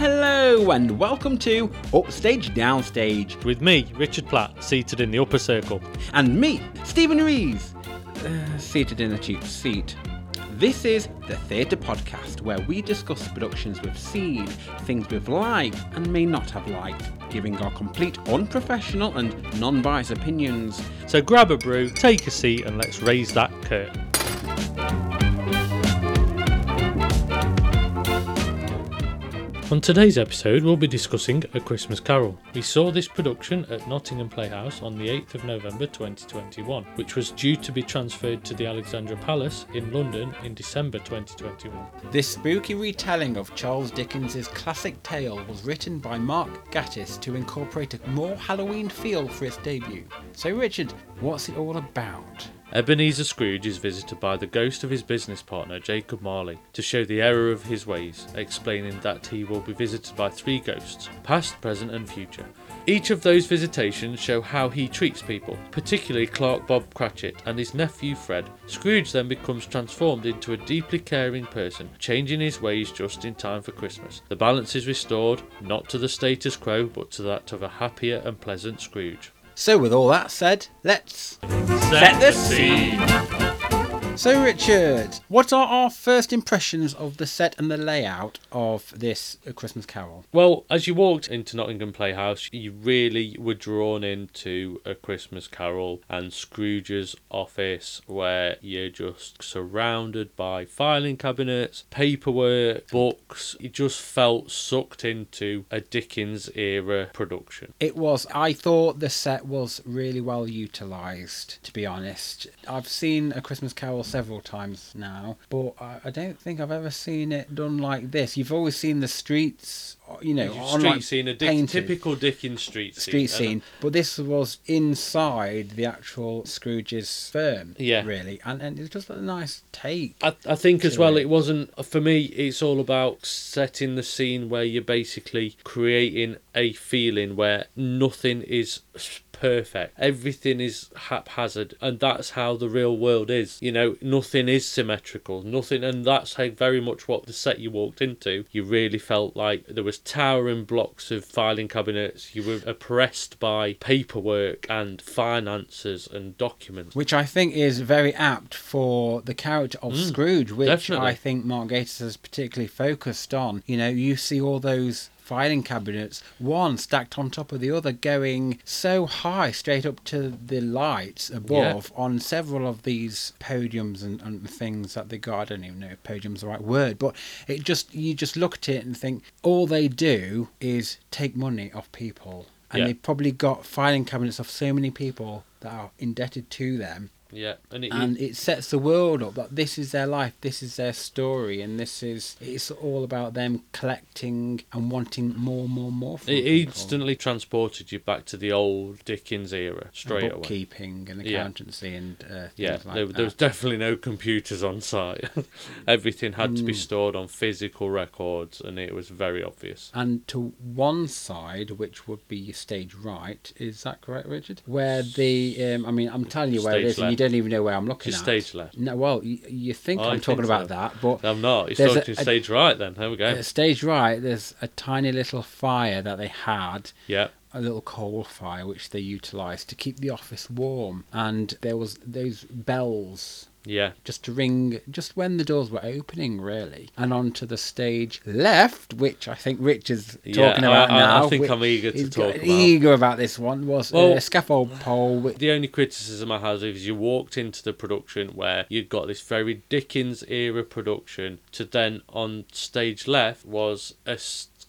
Hello and welcome to Upstage Downstage, with me, Richard Platt, seated in the upper circle. and me, Stephen Rees, uh, seated in a cheap seat. This is the Theatre Podcast, where we discuss productions we've seen, things we've liked and may not have liked, giving our complete unprofessional and non biased opinions. So grab a brew, take a seat, and let's raise that curtain. On today's episode, we'll be discussing A Christmas Carol. We saw this production at Nottingham Playhouse on the 8th of November 2021, which was due to be transferred to the Alexandra Palace in London in December 2021. This spooky retelling of Charles Dickens's classic tale was written by Mark Gatiss to incorporate a more Halloween feel for its debut. So, Richard, what's it all about? Ebenezer Scrooge is visited by the ghost of his business partner Jacob Marley to show the error of his ways, explaining that he will be visited by three ghosts, past, present, and future. Each of those visitations show how he treats people, particularly Clark Bob Cratchit and his nephew Fred. Scrooge then becomes transformed into a deeply caring person, changing his ways just in time for Christmas. The balance is restored, not to the status quo, but to that of a happier and pleasant Scrooge. So, with all that said, let's Set the scene. So, Richard, what are our first impressions of the set and the layout of this Christmas Carol? Well, as you walked into Nottingham Playhouse, you really were drawn into A Christmas Carol and Scrooge's office, where you're just surrounded by filing cabinets, paperwork, books. You just felt sucked into a Dickens era production. It was, I thought the set was really well utilised, to be honest. I've seen A Christmas Carol several times now, but I, I don't think I've ever seen it done like this. You've always seen the streets, uh, you know, on like scene, a typical Dickens street scene. street scene, but this was inside the actual Scrooge's firm, Yeah. really, and, and it's just a nice take. I, I think as well it. it wasn't for me it's all about setting the scene where you're basically creating a feeling where nothing is perfect. Everything is haphazard and that's how the real world is. You know nothing is symmetrical nothing and that's how very much what the set you walked into. You really felt like there was towering blocks of filing cabinets. You were oppressed by paperwork and finances and documents. Which I think is very apt for the character of Scrooge, which Mm, definitely. I think Mark Gatiss has particularly focused on. You know, you see all those filing cabinets, one stacked on top of the other, going so high straight up to the lights above on several of these podiums and, and things that they got. I don't even know if podium's the right word, but it just you just look at it and think all they do is take money off people. And Yeah. they've probably got filing cabinets of so many people that are indebted to them yeah and it, and it sets the world up that this is their life this is their story and this is it's all about them collecting and wanting more more more It people. instantly transported you back to the old Dickens era And straight away. bookkeeping and Yeah. accountancy and uh, things Yeah, like there, that. there was definitely no computers on site. Everything had Mm. to be stored on physical records, and it was very obvious. and to one side, which would be stage right, is that correct, Richard? Where the, um, I mean, I'm telling you where it Stage is, and you left. Don't even know where I'm looking Just at. stage left. No, well, you, you think I I'm think talking about so. that, but I'm not. He's There's talking a- stage right then. There we go. at stage right, there's a tiny little fire that they had Yeah. A little coal fire which they utilised to keep the office warm and there was those bells Yeah. just to ring just when the doors were opening really and onto the stage left which i think rich is talking I- about I- I now think I'm eager to talk about. eager about this one was uh, Well- a scaffold pole which, The only criticism I have is you walked into the production where you'd got this very Dickens era production to then on stage left was a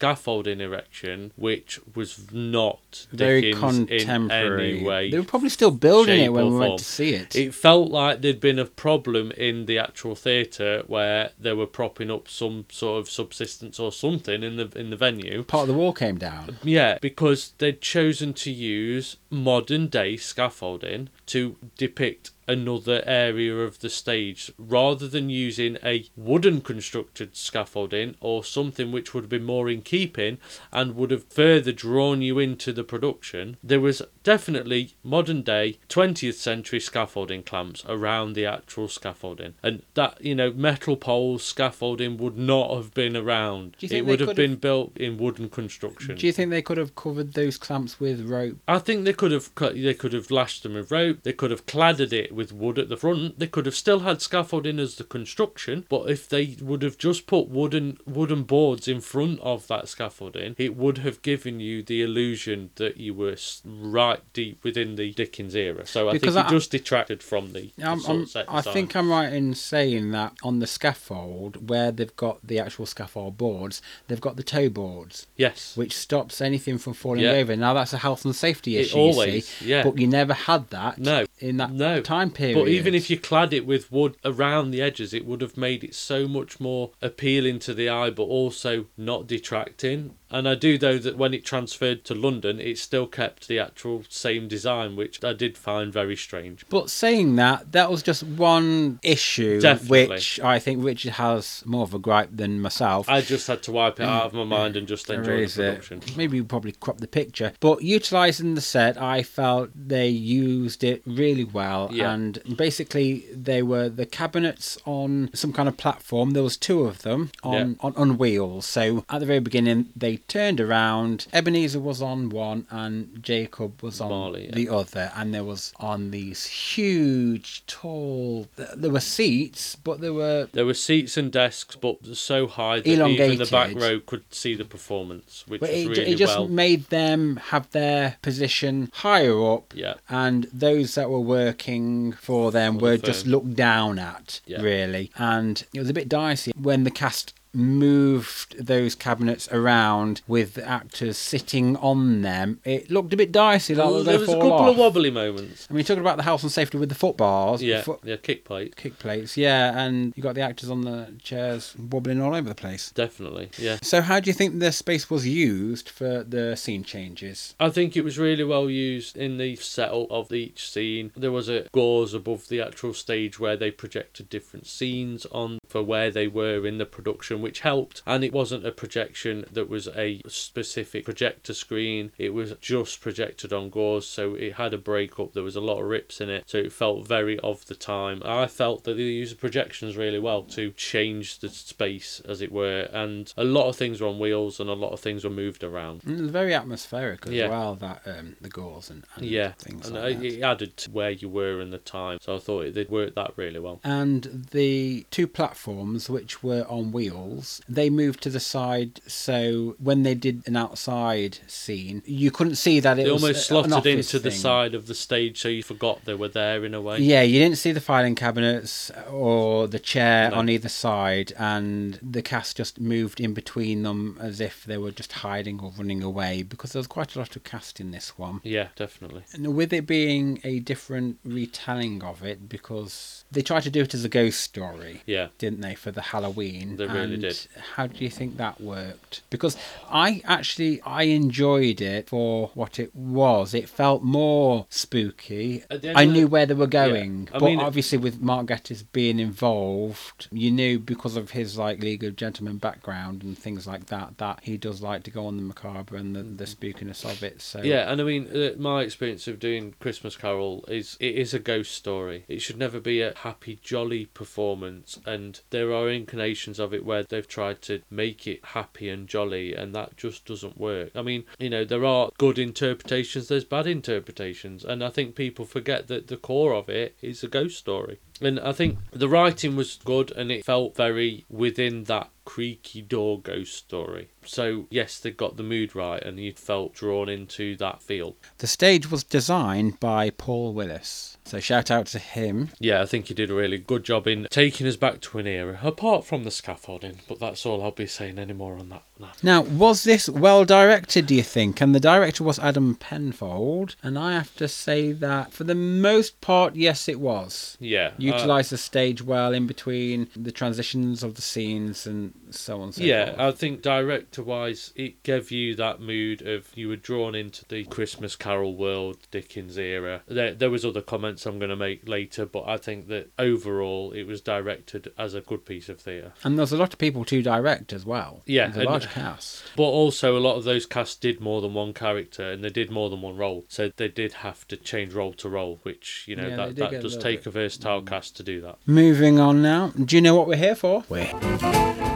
scaffolding erection which was not very Dickens contemporary in any way they were probably still building it when we went to see it, It felt like there'd been a problem in the actual theatre where they were propping up some sort of subsistence or something in the in the venue. part of the wall came down. Yeah, because they'd chosen to use modern day scaffolding to depict another area of the stage rather than using a wooden constructed scaffolding or something which would have been more in keeping and would have further drawn you into the production. There was definitely modern day 20th century scaffolding clamps around the actual scaffolding, and that you know metal poles scaffolding would not have been around. Do you think It would have been have- built in wooden construction. Do you think they could have covered those clamps with rope? I think they could have cut, they could have lashed them with rope. They could have cladded it with wood at the front. They could have still had scaffolding as the construction, but if they would have just put wooden wooden boards in front of that scaffolding, it would have given you the illusion that you were right deep within the Dickens era. So I Because think I- it just detracted from the, the I'm, I'm, I think I'm right in saying that on the scaffold, where they've got the actual scaffold boards, they've got the toe boards, yes. which stops anything from falling Yeah. over. Now that's a health and safety It issue, you always- see, yeah. but you never had that No. In that No. time period. But even if you clad it with wood around the edges, it would have made it so much more appealing to the eye, but also not detracting. And I do know that when it transferred to London, it still kept the actual same design, which I did find very strange. But saying that, that was just one issue Definitely. which I think Richard has more of a gripe than myself. I just had to wipe it mm. out of my mind and just enjoy the Erase it. production. Maybe we probably crop the picture. But utilising the set, I felt they used it really well. Yeah. And basically, they were the cabinets on some kind of platform. There was two of them on, Yeah. on, on wheels. So at the very beginning, they turned around. Ebenezer was on one and Jacob was on Marley, yeah. the other. And there was on these huge, tall... There were seats, but there were... There were seats and desks, but so high that even the back row could see the performance, which But was it, really it just well. made them have their position higher up, Yeah. and those that were working for them For the were just looked down at, Yeah. really. And it was a bit dicey when the cast moved those cabinets around with the actors sitting on them. It looked a bit dicey, like were there was a couple off. of wobbly moments. I mean, talking about the health and safety with the footbars, Yeah, foot, yeah, kick plate, kick plates, yeah, and you got the actors on the chairs wobbling all over the place. definitely. Yeah. So, how do you think the space was used for the scene changes? I think it was really well used in the setup of each scene. There was a gauze above the actual stage where they projected different scenes on for where they were in the production, which helped. And it wasn't a projection that was a specific projector screen, it was just projected on gauze, so it had a breakup. There was a lot of rips in it, so it felt very of the time. I felt that they used projections really well to change the space, as it were, and a lot of things were on wheels and a lot of things were moved around. It was very atmospheric as Yeah. well. That um, the gauze and, and Yeah, things and like uh, that. it added to where you were in the time, so I thought it, they'd worked that really well. And the two platforms, which were on wheels, they moved to the side. So when they did an outside scene, you couldn't see that it They was almost slotted into the side of the stage, so you forgot they were there in a way. Yeah, you didn't see the filing cabinets or the chair No. on either side, and the cast just moved in between them as if they were just hiding or running away because there was quite a lot of cast in this one. Yeah, definitely. And with it being a different retelling of it, because they tried to do it as a ghost story, Yeah. didn't they, for the Halloween? They really and did. How do you think that worked? Because I actually I enjoyed it for what it was. It felt more spooky. At the end I of the- knew where they were going, I but mean- obviously with Mark Gatiss being involved, you knew because of his like League of Gentlemen background and things like that that he does like to go on the macabre and the, the spookiness of it. So Yeah, and I mean, uh, my experience of doing Christmas Carol is it is a ghost story. It should never be a happy, jolly performance, and there are inclinations of it where they've tried to make it happy and jolly, and that just doesn't work. I mean, you know, there are good interpretations, there's bad interpretations, and I think people forget that the core of it is a ghost story. And I think the writing was good, and it felt very within that creaky door ghost story. So yes, they got the mood right, and you felt drawn into that feel. The stage was designed by Paul Willis. So shout out to him. Yeah, I think he did a really good job in taking us back to an era, apart from the scaffolding. But that's all I'll be saying anymore on that. No. Now, was this well directed, do you think? And the director was Adam Penford. And I have to say that for the most part, yes, it was. Yeah, You Utilize the stage well in between the transitions of the scenes and so on and so yeah, forth. I think director wise, it gave you that mood of you were drawn into the Christmas Carol world, Dickens era. There, there was other comments I'm going to make later, but I think that overall it was directed as a good piece of theatre. And there's a lot of people to direct as well. Yeah, There's a and- large cast. But also, a lot of those casts did more than one character, and they did more than one role. So they did have to change role to role, which you know Yeah, that, that get a does take bit- a versatile mm. cast to do that. Moving on now. Do you know what we're here for? We're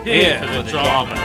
Here for the drama.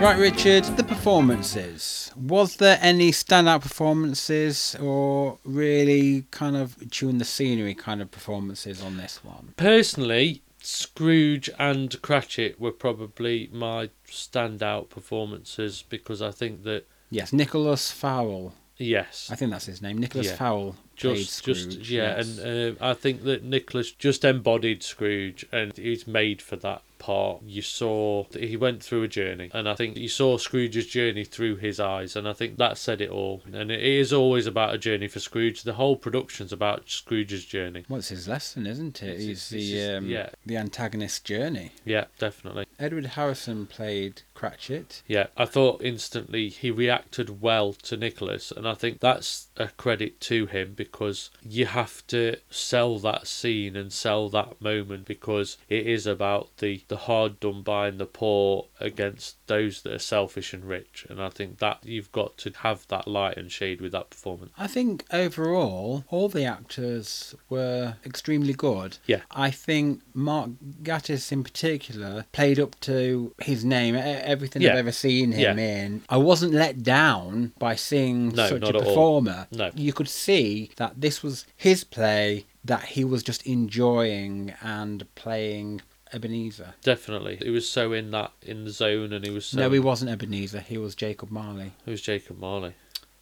Right, Richard, the performances. Was there any standout performances or really kind of chewing the scenery kind of performances on this one? Personally, Scrooge and Cratchit were probably my standout performances because I think that Yes, Nicholas Fowle. yes, I think that's his name. Nicholas Yeah. Fowle played just Scrooge. just yeah, yes. and uh, I think that Nicholas just embodied Scrooge, and he's made for that part. You saw that he went through a journey, and I think you saw Scrooge's journey through his eyes, and I think that said it all. And it is always about a journey for Scrooge. The whole production's about Scrooge's journey. What's his lesson, isn't it? He's the just- um, yeah. the antagonist's journey. Yeah, definitely. Edward Harrison played Cratchit. Yeah, I thought instantly he reacted well to Nicholas, and I think that's a credit to him because you have to sell that scene and sell that moment because it is about the, the hard done by and the poor against those that are selfish and rich, and I think that you've got to have that light and shade with that performance. I think overall, all the actors were extremely good. Yeah. I think Mark Gatiss in particular played up to his name, everything Yeah. I've ever seen him Yeah. in. I wasn't let down by seeing No, such a performer. No. You could see that this was his play that he was just enjoying and playing Ebenezer. Definitely, he was so in that in the zone, and he was so. no, he wasn't Ebenezer. He was Jacob Marley. It was Jacob Marley.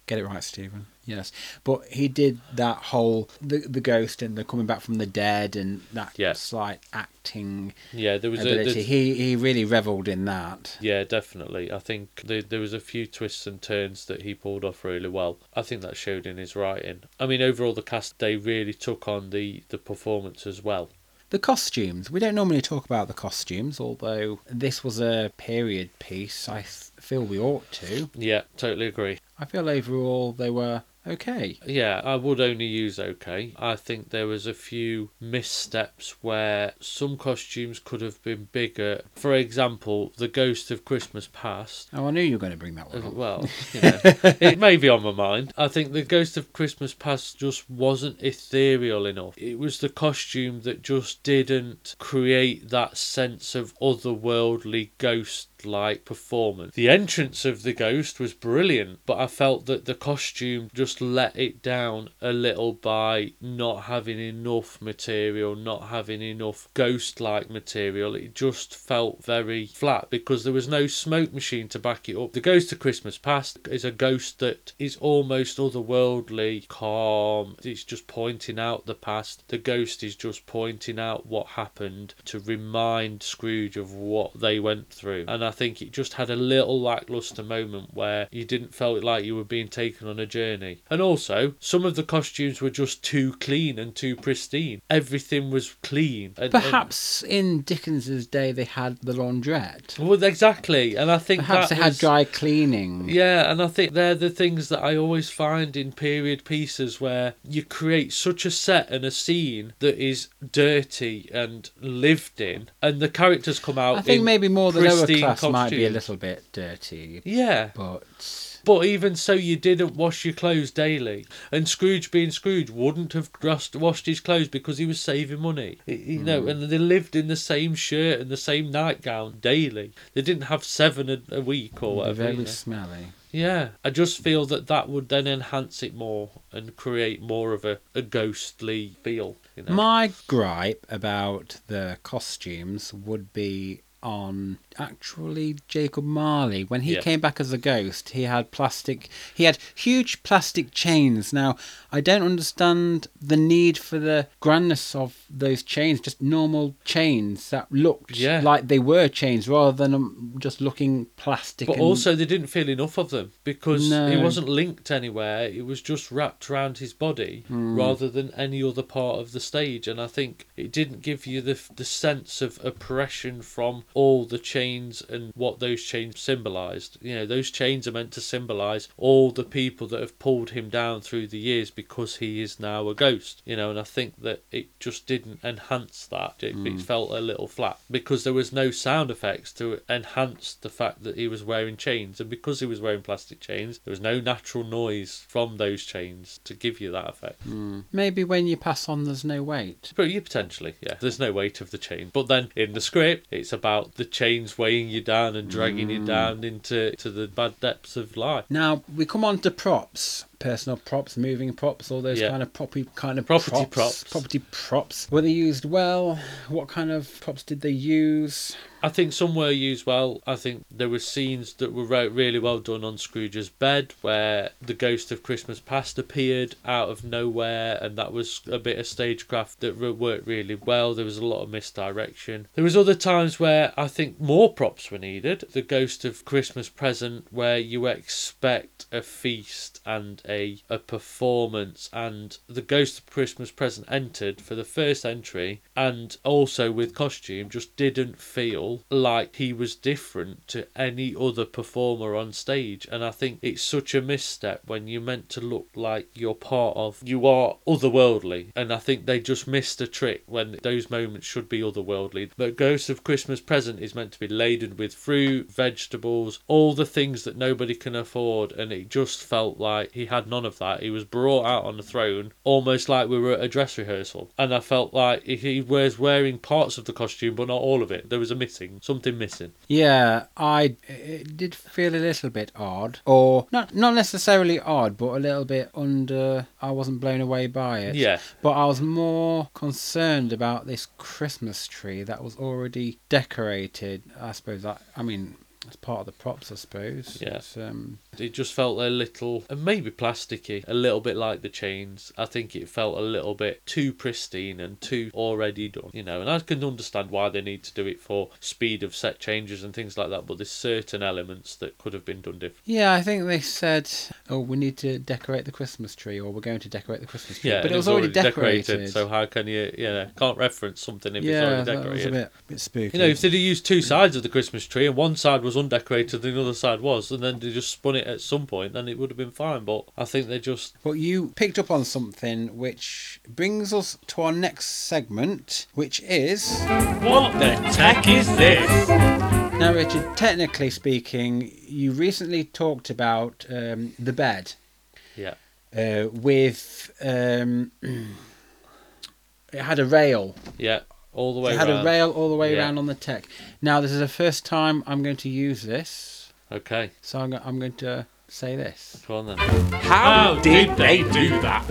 Get it right, Stephen. Yes, but he did that whole the the ghost and the coming back from the dead and that Yeah. slight acting Yeah, there was a. ability. there's- He he really revelled in that. Yeah, definitely. I think there, there was a few twists and turns that he pulled off really well. I think that showed in his writing. I mean, overall, the cast they really took on the the performance as well. The costumes. We don't normally talk about the costumes, although this was a period piece. I th- feel we ought to. Yeah, totally agree. I feel overall they were okay. Yeah, I would only use okay. I think there was a few missteps where some costumes could have been bigger. For example, the Ghost of Christmas Past. Oh, I knew you were going to bring that one Uh, up. Well, you know, it may be on my mind. I think the Ghost of Christmas Past just wasn't ethereal enough. It was the costume that just didn't create that sense of otherworldly ghost like performance. The entrance of the ghost was brilliant, but I felt that the costume just let it down a little by not having enough material, not having enough ghost like material. It just felt very flat because there was no smoke machine to back it up. The Ghost of Christmas Past is a ghost that is almost otherworldly, calm. It's just pointing out the past. The ghost is just pointing out what happened to remind Scrooge of what they went through. And I think it just had a little lackluster moment where you didn't felt like you were being taken on a journey. And also, some of the costumes were just too clean and too pristine. Everything was clean. And, and- Perhaps in Dickens's day they had the laundrette. well, exactly. And I think Perhaps that they had dry cleaning. Yeah, and I think they're the things that I always find in period pieces where you create such a set and a scene that is dirty and lived in, and the characters come out. I think in maybe more the lower pristine class might be a little bit dirty, Yeah, but but even so, you didn't wash your clothes daily, and Scrooge, being Scrooge, wouldn't have just washed his clothes because he was saving money. You know, Hmm. and they lived in the same shirt and the same nightgown daily. They didn't have seven a, a week or whatever. very know. smelly. Yeah, I just feel that that would then enhance it more and create more of a, a ghostly feel. You know? My gripe about the costumes would be on actually Jacob Marley. When he Yeah. came back as a ghost, he had plastic. He had huge plastic chains. Now I don't understand the need for the grandness of those chains. Just normal chains that looked Yeah. like they were chains, rather than um, just looking plastic. But and- also, they didn't feel enough of them because No. he wasn't linked anywhere. It was just wrapped around his body Hmm. rather than any other part of the stage. And I think it didn't give you the the sense of oppression from all the chains and what those chains symbolised. You know, those chains are meant to symbolise all the people that have pulled him down through the years because he is now a ghost. You know, and I think that it just didn't enhance that. It, it mm. felt a little flat because there was no sound effects to enhance the fact that he was wearing chains, and because he was wearing plastic chains, there was no natural noise from those chains to give you that effect. Mm. maybe when you pass on, there's no weight. But you potentially, yeah. There's no weight of the chain. But then in the script, it's about the chains weighing you down and dragging you mm. down into to the bad depths of life. Now we come on to props, personal props, moving props, all those Yeah. kind of property kind of Property props, props. Property props. Were they used well? What kind of props did they use? I think some were used well. I think there were scenes that were re- really well done on Scrooge's bed, where the ghost of Christmas Past appeared out of nowhere, and that was a bit of stagecraft that worked really well. There was a lot of misdirection. There was other times where I think more props were needed. The ghost of Christmas Present, where you expect a feast and a a performance, and the ghost of Christmas Present entered for the first entry, and also with costume, just didn't feel like he was different to any other performer on stage. And I think it's such a misstep when you're meant to look like you're part of, you are otherworldly. And I think they just missed a trick when those moments should be otherworldly. But Ghost of Christmas Present is meant to be laden with fruit, vegetables, all the things that nobody can afford. And it just felt like he had none of that. He was brought out on the throne almost like we were at a dress rehearsal. And I felt like he was wearing parts of the costume, but not all of it. There was a missing, something missing. Yeah, I it did feel a little bit odd, or not not necessarily odd, but a little bit under. I wasn't blown away by it. Yeah. But I was more concerned about this Christmas tree that was already decorated. I suppose that I mean it's part of the props, I suppose. Yeah. Um, It just felt a little, and maybe plasticky, a little bit like the chains. I think it felt a little bit too pristine and too already done, you know. And I can understand why they need to do it for speed of set changes and things like that. But there's certain elements that could have been done different. yeah, I think they said, "Oh, we need to decorate the Christmas tree," or "We're going to decorate the Christmas tree." Yeah, but it was already decorated. So how can you, you know, can't reference something if it's yeah, already that was decorated? a bit, bit spooky. You know, if they'd have used two sides of the Christmas tree and one side was undecorated and the other side was, and then they just spun it at some point, then it would have been fine. But I think they just But you picked up on something which brings us to our next segment, which is. What the tech is this? Now, Richard, technically speaking, you recently talked about um, the bed yeah, uh, with. Um, it had a rail. yeah, all the way It had around. a rail all the way Yeah. around on the tech. Now, this is the first time I'm going to use this, Okay, so I'm, go- I'm going to say this. go on then. How did they do that?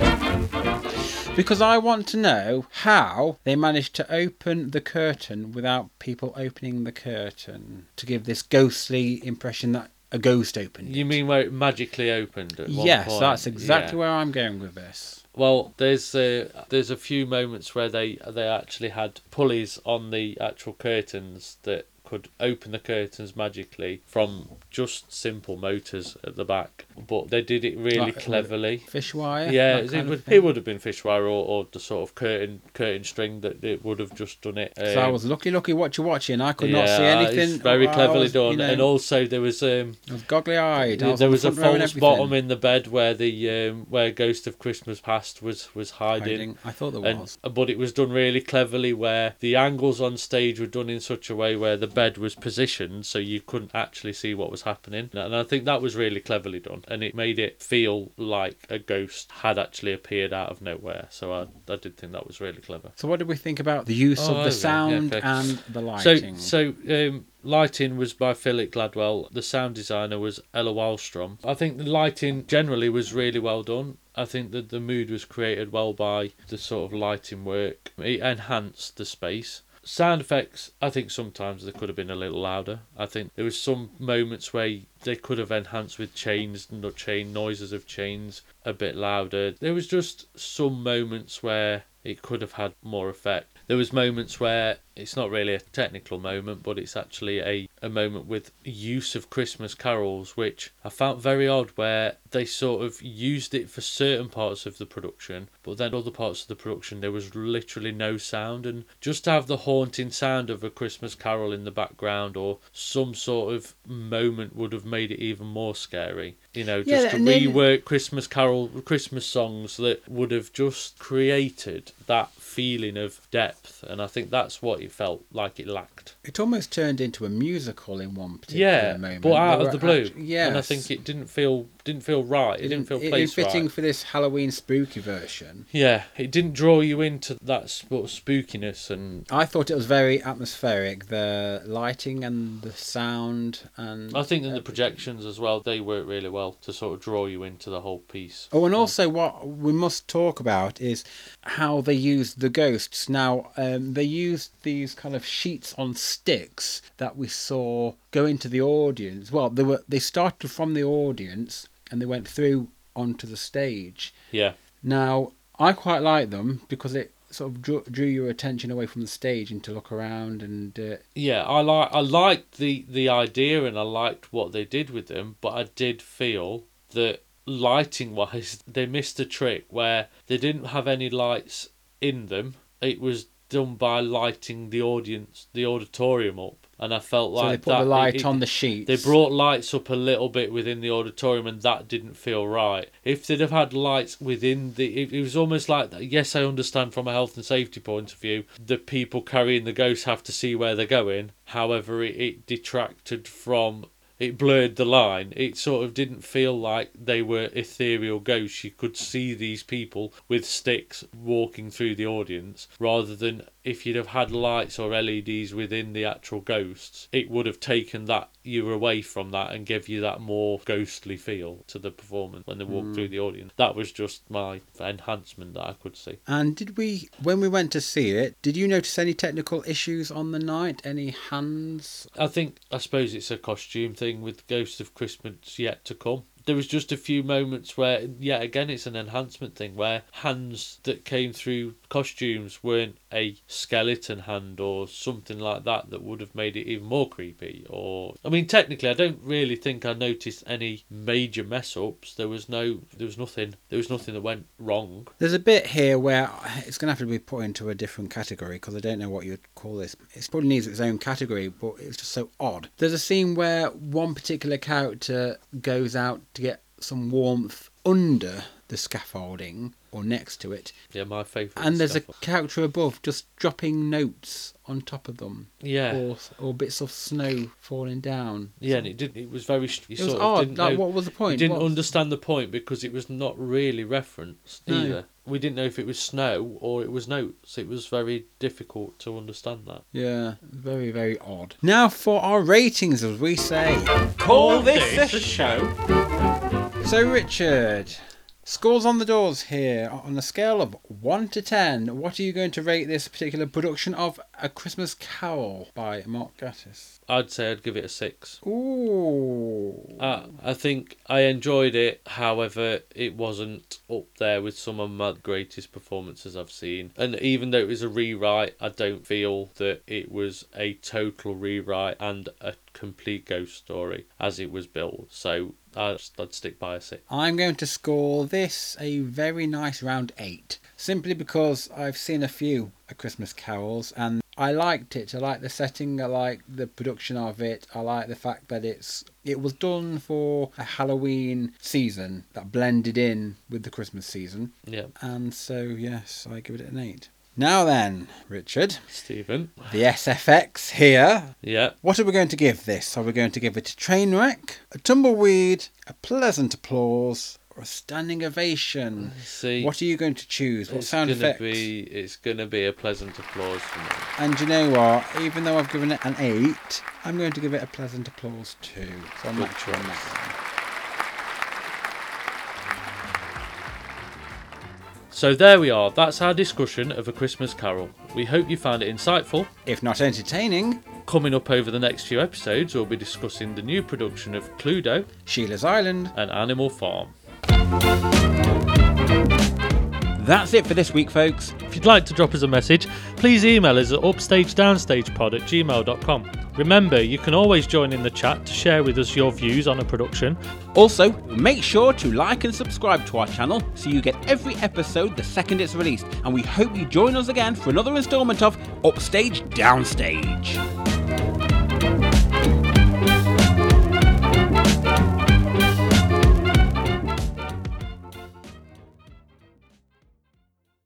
Because I want to know how they managed to open the curtain without people opening the curtain to give this ghostly impression that a ghost opened. You it. mean where it magically opened? At one yes, point? that's exactly Yeah. where I'm going with this. Well, there's uh, there's a few moments where they they actually had pulleys on the actual curtains that could open the curtains magically from just simple motors at the back, but they did it really Like, cleverly. Fish wire. Yeah, it would it would have been fish wire or, or the sort of curtain curtain string that it would have just done it. So I Um, was lucky, lucky what you're watching. I could not see anything. Very cleverly was, done, you know, and also there was um, was goggly eyed. there was a false bottom in the bed where the um, where Ghost of Christmas Past was was hiding. hiding. I thought there And, was. but it was done really cleverly where the angles on stage were done in such a way where the bed was positioned so you couldn't actually see what was happening. And I think that was really cleverly done. And it made it feel like a ghost had actually appeared out of nowhere. So I, I did think that was really clever. So what did we think about the use Oh, of the sound okay. and the So, lighting? so um, lighting was by Philip Gladwell. The sound designer was Ella Wahlström. I think the lighting generally was really well done. I think that the mood was created well by the sort of lighting work. It enhanced the space. Sound effects, I think sometimes they could have been a little louder. I think there was some moments where they could have enhanced with chains, no chain noises of chains a bit louder. There was just some moments where it could have had more effect. There was moments where it's not really a technical moment, but it's actually a, a moment with use of Christmas carols, which I found very odd, where they sort of used it for certain parts of the production, but then other parts of the production there was literally no sound, and just to have the haunting sound of a Christmas carol in the background or some sort of moment would have made it even more scary. You know, Yeah, just to and then- rework Christmas carol, Christmas songs that would have just created that feeling of depth, and I think that's what it felt like it lacked. It almost turned into a musical in one particular Yeah, moment. but out of the blue. Yeah, and I think it didn't feel didn't feel right. It didn't feel it, placed fitting right. for this Halloween spooky version. Yeah, it didn't draw you into that sort of spookiness and. I thought it was very atmospheric. The lighting and the sound and I think in the projections as well, they work really well to sort of draw you into the whole piece. Oh, and also what we must talk about is how they used the ghosts. Now, um, they used these kind of sheets on sticks that we saw go into the audience. Well, they were they started from the audience and they went through onto the stage. Yeah, Now, I quite like them because it sort of drew, drew your attention away from the stage and to look around and uh, yeah, I like I liked the the idea and I liked what they did with them, but I did feel that lighting wise they missed a trick where they didn't have any lights in them. It was done by lighting the audience, the auditorium up, and I felt so like they put that, the light it- on the sheets. They brought lights up a little bit within the auditorium, and that didn't feel right. If they'd have had lights within the, it, it was almost like that. Yes, I understand from a health and safety point of view, the people carrying the ghosts have to see where they're going. However, it, it detracted from. It blurred the line. It sort of didn't feel like they were ethereal ghosts. You could see these people with sticks walking through the audience, rather than if you'd have had lights or LEDs within the actual ghosts, it would have taken that you away from that and give you that more ghostly feel to the performance when they walk mm. through the audience. That was just my enhancement that I could see. And did we, when we went to see it, did you notice any technical issues on the night? Any hands? I think I suppose it's a costume thing with Ghost of Christmas yet to come. There was just a few moments where, yeah, again, it's an enhancement thing where hands that came through costumes weren't a skeleton hand or something like that that would have made it even more creepy. Or, I mean, technically, I don't really think I noticed any major mess ups. There was no, there was nothing, there was nothing that went wrong. There's a bit here where it's going to have to be put into a different category because I don't know what you'd call this. It probably needs its own category, but it's just so odd. There's a scene where one particular character goes out to get some warmth under the scaffolding or next to it, Yeah, my favourite. and there's a stuff. character above just dropping notes on top of them, yeah. or or bits of snow falling down. Yeah, and it did. It was very. You It was odd. Didn't Like, know, what was the point? We didn't What- understand the point because it was not really referenced No. either. We didn't know if it was snow or it was notes. It was very difficult to understand that. Yeah, very, very odd. Now for our ratings, as we say. Call this a show. So, Richard, scores on the doors here. On a scale of 1 to 10, what are you going to rate this particular production of A Christmas Carol by Mark Gatiss? I'd say I'd give it a six. Ooh. Uh, I think I enjoyed it. However, it wasn't up there with some of my greatest performances I've seen. And even though it was a rewrite, I don't feel that it was a total rewrite and a complete ghost story as it was built. So Uh, I'd, I'd stick by a six. I'm going to score this a very nice round 8. Simply because I've seen a few A Christmas Carols and I liked it. I like the setting, I like the production of it, I like the fact that it's it was done for a Halloween season that blended in with the Christmas season. Yeah. And so, yes, I give it an 8. Now then, Richard, Stephen. the SFX here. Yeah. What are we going to give this? Are we going to give it a train wreck, a tumbleweed, a pleasant applause, or a standing ovation? See. What are you going to choose? What sound gonna effect? be it's gonna be a pleasant applause for me. And you know what? Even though I've given it an 8, I'm going to give it a pleasant applause too. So I'm not sure on that one. So there we are, that's our discussion of A Christmas Carol. We hope you found it insightful. If not entertaining, Coming up over the next few episodes, we'll be discussing the new production of Cluedo Sheila's Island. and Animal Farm. That's it for this week, folks. If you'd like to drop us a message, please email us at upstagedownstagepod at gmail.com. Remember, you can always join in the chat to share with us your views on a production. Also, make sure to like and subscribe to our channel so you get every episode the second it's released. And we hope you join us again for another instalment of Upstage Downstage.